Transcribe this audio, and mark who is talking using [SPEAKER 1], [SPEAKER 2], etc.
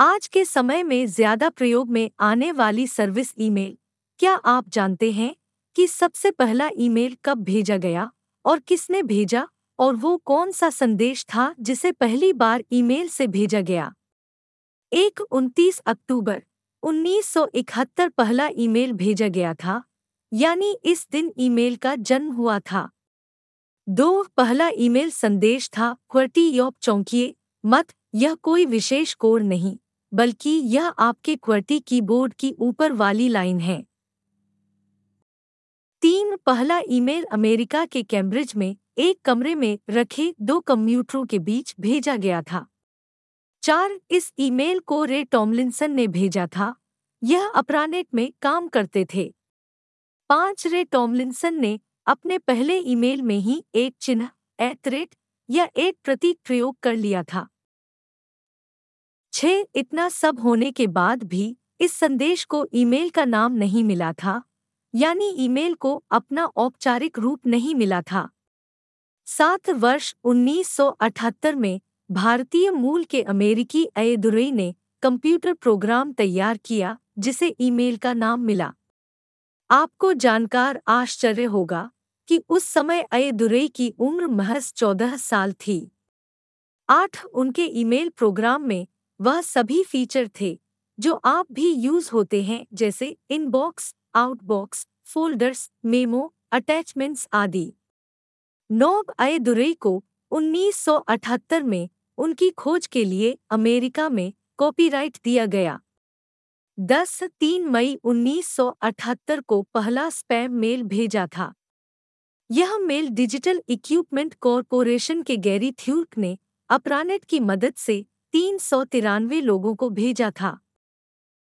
[SPEAKER 1] आज के समय में ज़्यादा प्रयोग में आने वाली सर्विस ईमेल। क्या आप जानते हैं कि सबसे पहला ईमेल कब भेजा गया और किसने भेजा और वो कौन सा संदेश था जिसे पहली बार ईमेल से भेजा गया? एक उनतीस अक्टूबर 1971 पहला ईमेल भेजा गया था, यानी इस दिन ईमेल का जन्म हुआ था। दो पहला ईमेल संदेश था, क्वर्टी योप चौंकिए, मत, यह कोई विशेष कोड नहीं। बल्कि यह आपके क्वर्टी कीबोर्ड की ऊपर वाली लाइन है। तीन, पहला ईमेल अमेरिका के कैम्ब्रिज में, एक कमरे में रखे दो कंप्यूटरों के बीच भेजा गया था। चार, इस ईमेल को रे टॉमलिंसन ने भेजा था। यह अपरानेट में काम करते थे। पाँच रे टॉमलिंसन ने अपने पहले ईमेल में ही एक चिन्ह एथरेट या एक प्रतीक प्रयोग कर लिया था। छह इतना सब होने के बाद भी इस संदेश को ईमेल का नाम नहीं मिला था, यानी ईमेल को अपना औपचारिक रूप नहीं मिला था। सात वर्ष 1978 में भारतीय मूल के अमेरिकी अयदुरई ने कंप्यूटर प्रोग्राम तैयार किया, जिसे ईमेल का नाम मिला। आपको जानकार आश्चर्य होगा कि उस समय अयदुरई की उम्र महज चौदह साल थी। आठ उनके ईमेल प्रोग्राम में वह सभी फीचर थे, जो आप भी यूज़ होते हैं, जैसे inbox outbox folders memo attachments आदि। नोब अयदुरई को 1978 में उनकी खोज के लिए अमेरिका में कॉपीराइट दिया गया। 10 तीन मई 1978 को पहला स्पैम मेल भेजा था। यह मेल डिजिटल इक्विपमेंट कॉरपोरेशन के गैरी थ्यूर्क ने अपरानेट की मदद से तीन सौ तिरानवे लोगों को भेजा था।